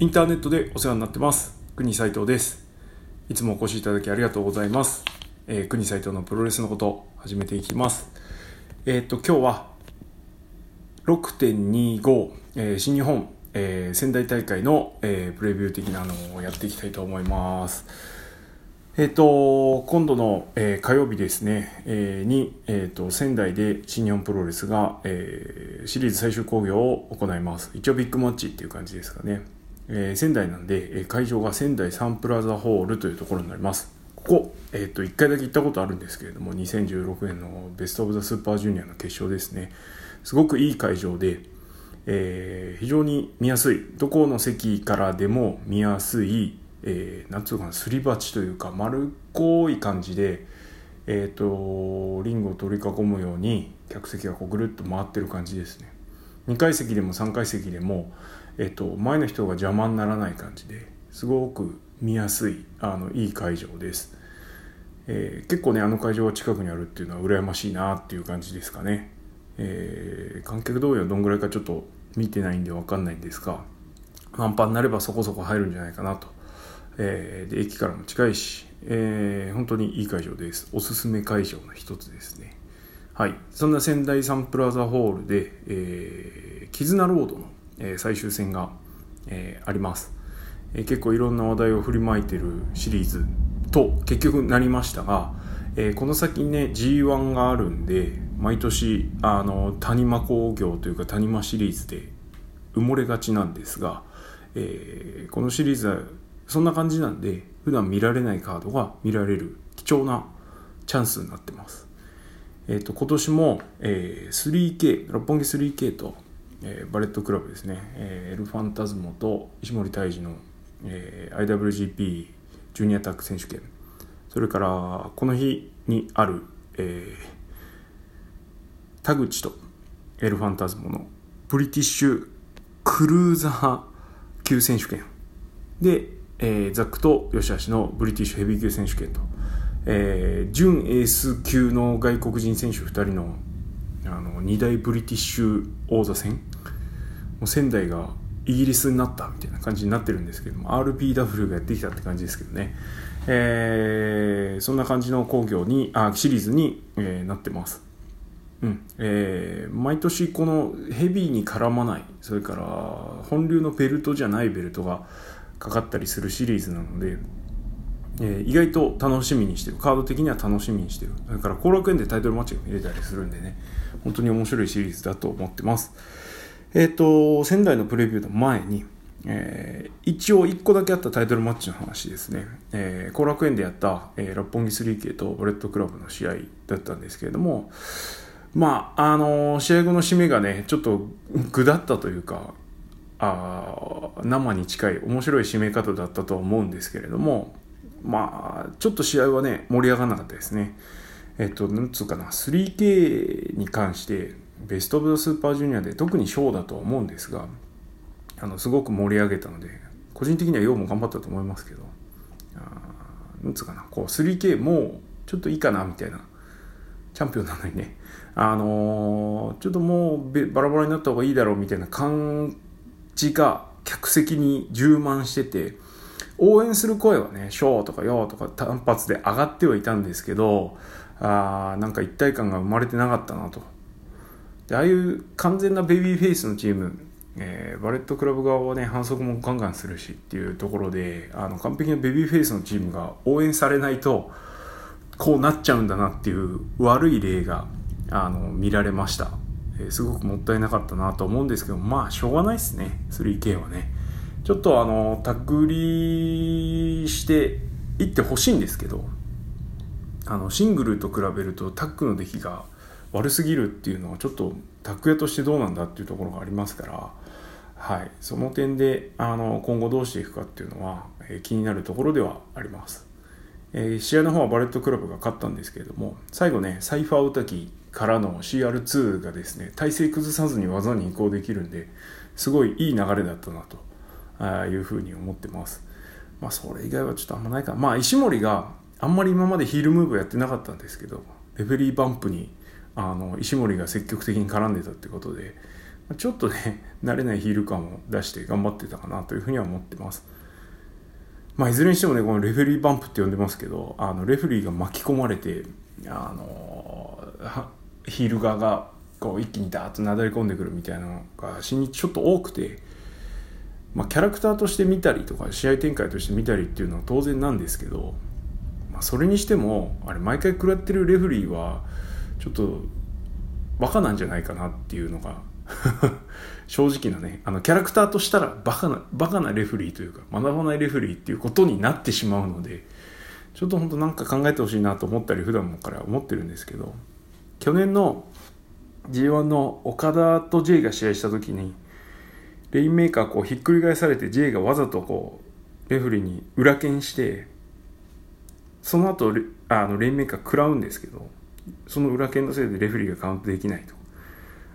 インターネットでお世話になってます。国斉藤です。いつもお越しいただきありがとうございます、えー、国斉藤のプロレスのこと始めていきます。えー、っと今日は6.25、えー、新日本、えー、仙台大会の、えー、プレビュー的なのをやっていきたいと思います。えっ、と、今度の、えー、火曜日ですね、えー、に、えっ、と、仙台で新日本プロレスが、えー、シリーズ最終興行を行います。一応ビッグマッチっていう感じですかね。えー、仙台なんで、え、会場が仙台サンプラザホールというところになります。ここ、えっ、と、1回だけ行ったことあるんですけれども、2016年のベストオブザスーパージュニアの決勝ですね。すごくいい会場で、えー、非常に見やすい。どこの席からでも見やすい、えー、なんつうかなすり鉢というか丸っこい感じで、えーと、リングを取り囲むように客席がこうぐるっと回ってる感じですね2階席でも3階席でも、えーと、前の人が邪魔にならない感じですごく見やすいあのいい会場です、えー、結構ねあの会場が近くにあるっていうのは羨ましいなっていう感じですかね、えー、観客動員はどんぐらいかちょっと見てないんで分かんないんですが満帆になればそこそこ入るんじゃないかなとえー、で駅からも近いし、えー、本当にいい会場です。おすすめ会場の一つですね。はい。そんな仙台サンプラザホールで、えー、絆ロードの、えー、最終戦が、えー、あります、えー。結構いろんな話題を振りまいてるシリーズと結局なりましたが、えー、この先ね G1 があるんで毎年あの谷間工業というか谷間シリーズで埋もれがちなんですが、えー、このシリーズはそんな感じなんで普段見られないカードが見られる貴重なチャンスになってます。えっ、ー、と今年も、えー、3K 六本木 3K と、えー、バレットクラブですね、えー、エルファンタズモと石森泰治の、えー、IWGP ジュニアタック選手権。それからこの日にある、えー、田口とエルファンタズモのブリティッシュクルーザー級選手権。でえー、ザックと吉橋のブリティッシュヘビー級選手権と、えー、準エース級の外国人選手2人のあの2大ブリティッシュ王座戦。う仙台がイギリスになったみたいな感じになってるんですけども RPW がやってきたって感じですけどね、えー、そんな感じの工業にあシリーズに、えー、なってます。うん。えー、毎年このヘビーに絡まないそれから本流のベルトじゃないベルトがかかったりするシリーズなので、えー、意外と楽しみにしてる。カード的には楽しみにしてる。それから後楽園でタイトルマッチが見れたりするんでね本当に面白いシリーズだと思ってます。えっ、ー、と仙台のプレビューの前にえー、一応1個だけあったタイトルマッチの話ですね、えー、後楽園でやった、えー、六本木 3K とバレットクラブの試合だったんですけれどもまああの、試合後の締めがねちょっとぐだったというかあ生に近い面白い締め方だったと思うんですけれどもまあちょっと試合はね盛り上がらなかったですね。えっとなんつうかな 3K に関してベスト・オブ・ザ・スーパージュニアで特にショーだとは思うんですがあのすごく盛り上げたので個人的にはようも頑張ったと思いますけどなんつうかなこう 3K もちょっといいかなみたいなチャンピオンなのにねあのー、ちょっともうバラバラになった方がいいだろうみたいな感じが客席に充満してて、応援する声はね、 SHO とか YOH とか単発で上がってはいたんですけど、あなんか一体感が生まれてなかったなと。でああいう完全なベビーフェイスのチーム、えー、バレットクラブ側はね、反則もガンガンするしっていうところで、あの完璧なベビーフェイスのチームが応援されないと、こうなっちゃうんだなっていう悪い例があの見られました。えすごくもったいなかったなと思うんですけど、まあ、しょうがないですね、3K はね。ちょっとあの、タグりしていってほしいんですけど、あの、シングルと比べるとタッグの出来が悪すぎるっていうのはちょっとタッグ屋としてどうなんだっていうところがありますから、はい、その点であの今後どうしていくかっていうのは、えー、気になるところではあります。えー、試合の方はバレットクラブが勝ったんですけれども最後ねサイファーウタキからの CR2 がですね体勢崩さずに技に移行できるんですごいいい流れだったなというふうに思ってます。まあそれ以外はちょっとあんまないか。なまあ石森があんまり今までヒールムーブやってなかったんですけどレフェリーバンプにあの石森が積極的に絡んでたってことでちょっとね 慣れないヒール感を出して頑張ってたかなというふうには思ってます。まあいずれにしてもねこのレフェリーバンプって呼んでますけどあのレフェリーが巻き込まれてあのヒール側がこう一気にダーッとなだれ込んでくるみたいなのが新日ちょっと多くてまあ、キャラクターとして見たりとか試合展開として見たりっていうのは当然なんですけど、まあ、それにしてもあれ毎回食らってるレフリーはちょっとバカなんじゃないかなっていうのが 正直なねあのキャラクターとしたらバカなバカなレフリーというか学ばないレフリーっていうことになってしまうのでちょっと本当なんか考えてほしいなと思ったり普段から思ってるんですけど去年の G1 の岡田と J が試合した時にレインメーカーこうひっくり返されて J がわざとこうレフリーに裏剣してその後あのレインメーカー食らうんですけどその裏剣のせいでレフリーがカウントできないと。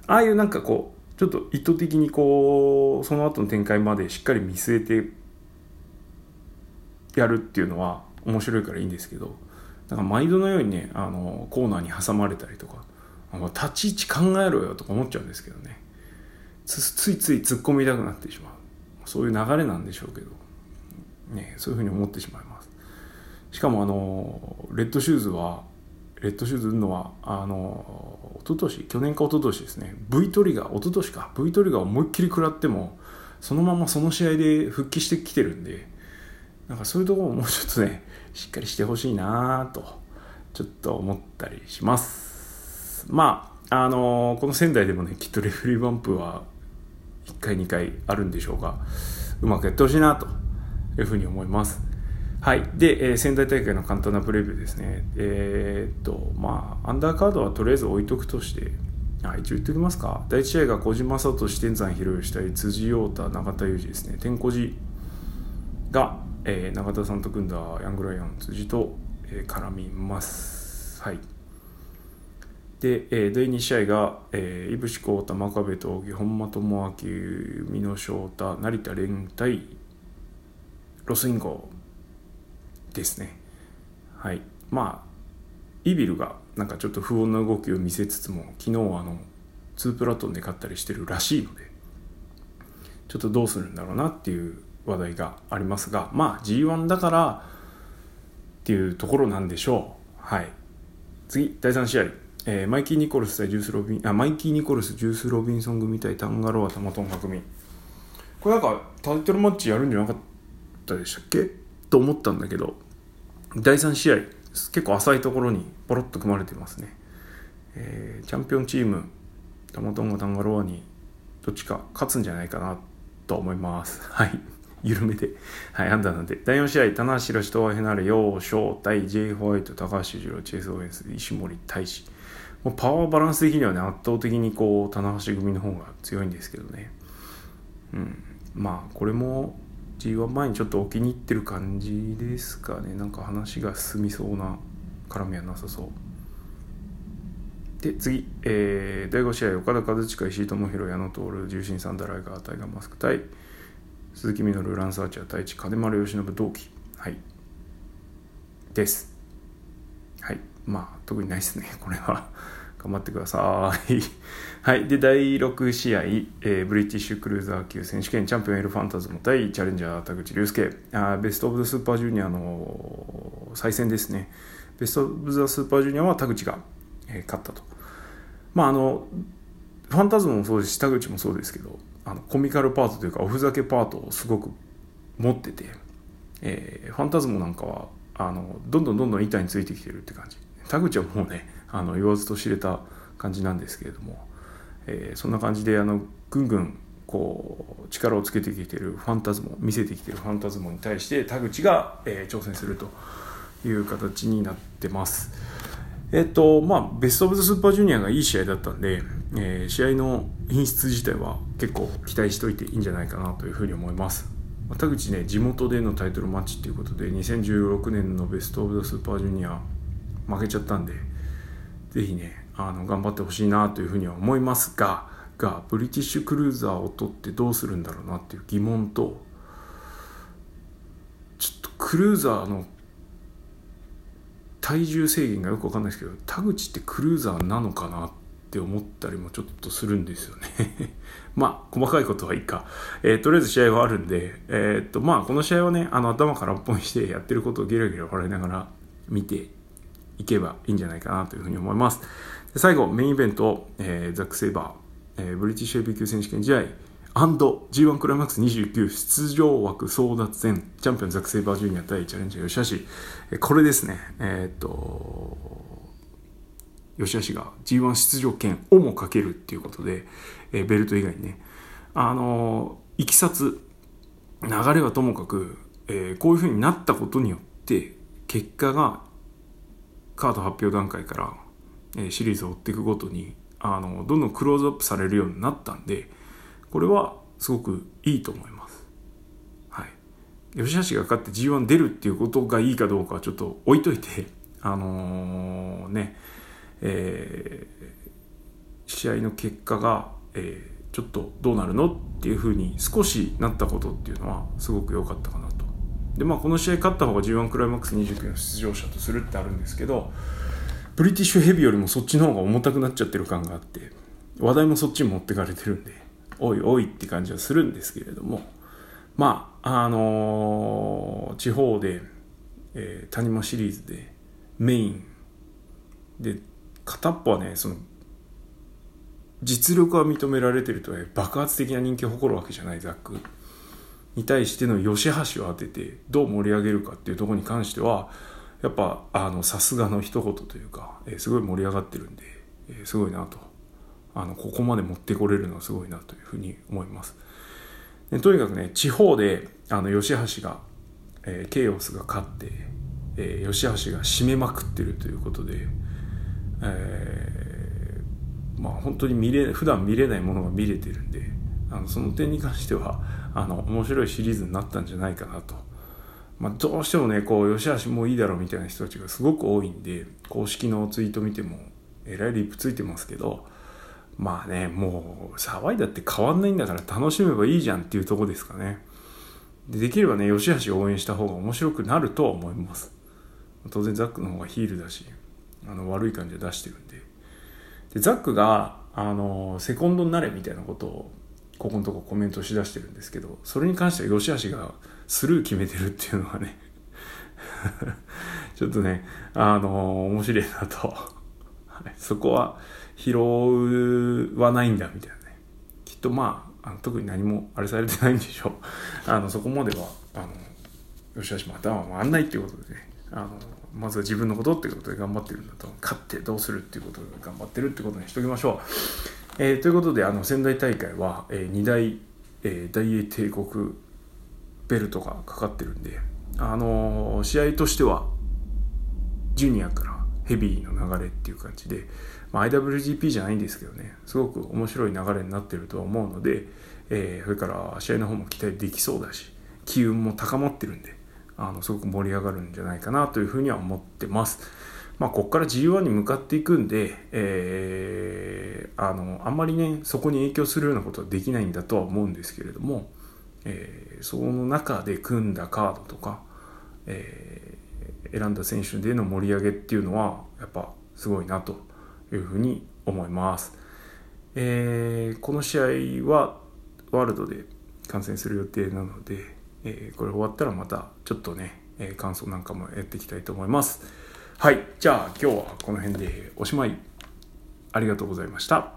ああいうなんかこうちょっと意図的にこうその後の展開までしっかり見据えてやるっていうのは面白いからいいんですけどだか毎度のようにねあのコーナーに挟まれたりとか立ち位置考えろよとか思っちゃうんですけどね。ついつい突っ込みたくなってしまう。そういう流れなんでしょうけど、ね、そういうふうに思ってしまいます。しかもあのレッドシューズはレッドシューズ売るのはあの一昨年去年か一昨年ですね。V トリガー一昨年か。V トリガーを思いっきり食らってもそのままその試合で復帰してきてるんでなんかそういうところももうちょっとね しっかりしてほしいなとちょっと思ったりします。まああのこの仙台でもねきっとレフリーバンプは1回2回あるんでしょうがうまくやってほしいなというふうに思います。はい。で、えー、仙台大会の簡単なプレビューですね。えー、っとまあアンダーカードはとりあえず置いとくとして。あ一応言っておきますか。第1試合が小島聡天山博義対辻陽太永田裕二ですね。天小寺が、えー、永田さんと組んだヤングライオン辻と、えー、絡みます。はい。で、えー、第2試合が、えー、井伏浩太、真壁闘技、本間智明、美濃翔太、成田蓮対ロスインゴですね。はい。まあ、イビルがなんかちょっと不穏な動きを見せつつも、昨日はあの、2プラトンで勝ったりしてるらしいので、ちょっとどうするんだろうなっていう話題がありますが、まあ G1 だからっていうところなんでしょう。はい。次、第3試合。えー、マイキー・ニコルス対ジュース・ロビン、あ、マイキー・ニコルス、ジュース・ロビンソン組対タンガロア、タマトン組。これなんかタイトルマッチやるんじゃなかったでしたっけ？と思ったんだけど、第3試合、結構浅いところにポロッと組まれてますね。えー、チャンピオンチーム、タマトンガ、タンガロアにどっちか勝つんじゃないかなと思います。はい。緩めて、はい、判断なんで。第4試合、棚橋宏、東和ヘナレ、楊翔対 J ホワイト、高橋二郎、チェイス・オフェンス、石森大志。もうパワーバランス的にはね圧倒的にこう棚橋組の方が強いんですけどねうんまあこれも G1 前にちょっと置きに入ってる感じですかね。なんか話が進みそうな絡みはなさそう。で次、えー、第5試合岡田和親石井智弘矢野徹重心サンダライガータイガーマスク対鈴木みのるランサーチャー対地金丸義信同期。はい。です。はい。まあ特にないですねこれは。頑張ってください はい。で、第6試合、えー、ブリティッシュクルーザー級選手権チャンピオンエルファンタズム対チャレンジャー田口竜介あベストオブザスーパージュニアの再戦ですね。ベストオブザスーパージュニアは田口が、えー、勝ったと。まあ、あの、ファンタズムもそうですし、田口もそうですけど、あのコミカルパートというか、おふざけパートをすごく持ってて、えー、ファンタズムなんかは、あの、どんどんどんどん板についてきてるって感じ。田口はもうね、あの言わずと知れた感じなんですけれども、えー、そんな感じであのぐんぐんこう力をつけてきてるファンタズモ見せてきてるファンタズモに対して田口が、えー、挑戦するという形になってます。えっ、とまあ、ベスト・オブ・ザ・スーパージュニアがいい試合だったんで、えー、試合の品質自体は結構期待しておいていいんじゃないかなというふうに思います。田口ね、地元でのタイトルマッチということで、2016年のベスト・オブ・ザ・スーパージュニア負けちゃったんで、ぜひね、あの、頑張ってほしいなというふうには思いますが、が、ブリティッシュクルーザーを取ってどうするんだろうなっていう疑問と、ちょっとクルーザーの体重制限がよくわかんないですけど、田口ってクルーザーなのかなって思ったりもちょっとするんですよね。まあ細かいことはいいか、えー、とりあえず試合はあるんで、えー、っとまあこの試合はねあの頭から一本してやってることをゲラゲラ笑いながら見ていけばいいんじゃないかなというふうに思います。で最後メインイベント、えー、ザック・セイバー、えー、ブリティッシュヘビー級選手権試合 &G1 クライマックス29出場枠争奪戦チャンピオンザック・セイバージュニア対チャレンジャー吉橋。これですね。えー、っと吉橋が G1 出場権をもかけるっていうことで、えー、ベルト以外にねあのいきさつ流れはともかく、えー、こういうふうになったことによって結果がカード発表段階から、えー、シリーズを追っていくごとにあのどんどんクローズアップされるようになったんでこれはすごくいいと思います。はい。吉橋が勝って G1 出るっていうことがいいかどうかはちょっと置いといて、あのー、ね、えー、試合の結果が、えー、ちょっとどうなるのっていうふうに少しなったことっていうのはすごく良かったかなと。で、まあこの試合勝った方が G1 クライマックス29の出場者とするってあるんですけど、ブリティッシュヘビーよりもそっちの方が重たくなっちゃってる感があって、話題もそっちに持ってかれてるんで、おいおいって感じはするんですけれども、まあ、あのー、地方で、えー、谷間シリーズでメインで、片っぽはね、その、実力は認められてるとは爆発的な人気を誇るわけじゃないザック。に対しての吉橋を当ててどう盛り上げるかっていうところに関してはやっぱあのさすがの一言というか、えー、すごい盛り上がってるんで、えー、すごいなとあのここまで持ってこれるのはすごいなというふうに思います。でとにかくね地方であの吉橋が、えー、ケイオスが勝って、えー、吉橋が締めまくってるということで、えー、まあ本当に見れ普段見れないものが見れてるんであのその点に関してはあの面白いシリーズになったんじゃないかなと。まあ、どうしてもねこう吉橋もういいだろうみたいな人たちがすごく多いんで公式のツイート見てもえらいリップついてますけどまあね、もう騒いだって変わんないんだから楽しめばいいじゃんっていうとこですかね。でできればね、吉橋を応援した方が面白くなるとは思います。当然ザックの方がヒールだし、あの悪い感じで出してるんで。で、ザックが、あの、セコンドになれみたいなことを、ここのとこコメントしだしてるんですけど、それに関しては吉橋がスルー決めてるっていうのはね ちょっとね、あの、面白いなと。そこは、拾わないんだみたいなね。きっとまああの特に何もあれされてないんでしょう。あのそこまではあのよしよしまたは回んないっていうことでねあのまずは自分のことっていうことで頑張ってるんだと。勝ってどうするっていうことで頑張ってるってことにしときましょう、えー、ということであの仙台大会は、えー、2大、えー、大英帝国ベルトがかかってるんであのー、試合としてはジュニアからヘビーの流れっていう感じでまあ、IWGP じゃないんですけどねすごく面白い流れになってるとは思うので、えー、それから試合の方も期待できそうだし機運も高まってるんであのすごく盛り上がるんじゃないかなというふうには思ってます。まあ、ここから G1 に向かっていくんで、えー、あのあんまりねそこに影響するようなことはできないんだとは思うんですけれども、えー、その中で組んだカードとか、えー、選んだ選手での盛り上げっていうのはやっぱすごいなというふうに思います。えー、この試合はワールドで観戦する予定なので、えー、これ終わったらまたちょっとね、えー、感想なんかもやっていきたいと思います。はい。じゃあ今日はこの辺でおしまい。ありがとうございました。